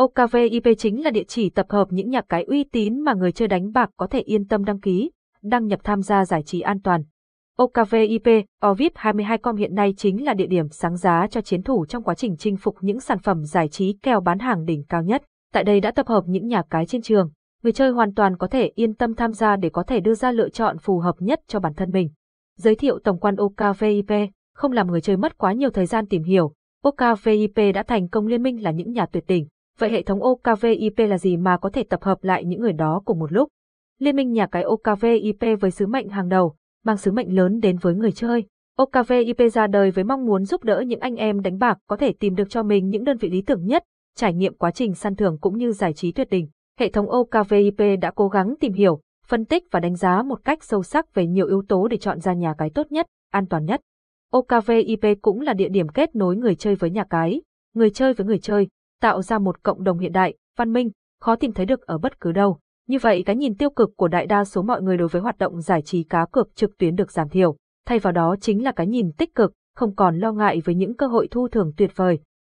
OKVIP chính là địa chỉ tập hợp những nhà cái uy tín mà người chơi đánh bạc có thể yên tâm đăng ký, đăng nhập tham gia giải trí an toàn. OKVIP, OVIP22com hiện nay chính là địa điểm sáng giá cho chiến thủ trong quá trình chinh phục những sản phẩm giải trí kèo bán hàng đỉnh cao nhất. Tại đây đã tập hợp những nhà cái trên trường. Người chơi hoàn toàn có thể yên tâm tham gia để có thể đưa ra lựa chọn phù hợp nhất cho bản thân mình. Giới thiệu tổng quan OKVIP, không làm người chơi mất quá nhiều thời gian tìm hiểu. OKVIP đã thành công liên minh là những nhà tuyệt đỉnh. Vậy hệ thống OKVIP là gì mà có thể tập hợp lại những người đó cùng một lúc? Liên minh nhà cái OKVIP với sứ mệnh hàng đầu, mang sứ mệnh lớn đến với người chơi. OKVIP ra đời với mong muốn giúp đỡ những anh em đánh bạc có thể tìm được cho mình những đơn vị lý tưởng nhất, trải nghiệm quá trình săn thưởng cũng như giải trí tuyệt đỉnh. Hệ thống OKVIP đã cố gắng tìm hiểu, phân tích và đánh giá một cách sâu sắc về nhiều yếu tố để chọn ra nhà cái tốt nhất, an toàn nhất. OKVIP cũng là địa điểm kết nối người chơi với nhà cái, người chơi với người chơi, tạo ra một cộng đồng hiện đại, văn minh, khó tìm thấy được ở bất cứ đâu. Như vậy cái nhìn tiêu cực của đại đa số mọi người đối với hoạt động giải trí cá cược trực tuyến được giảm thiểu, thay vào đó chính là cái nhìn tích cực, không còn lo ngại với những cơ hội thu thưởng tuyệt vời,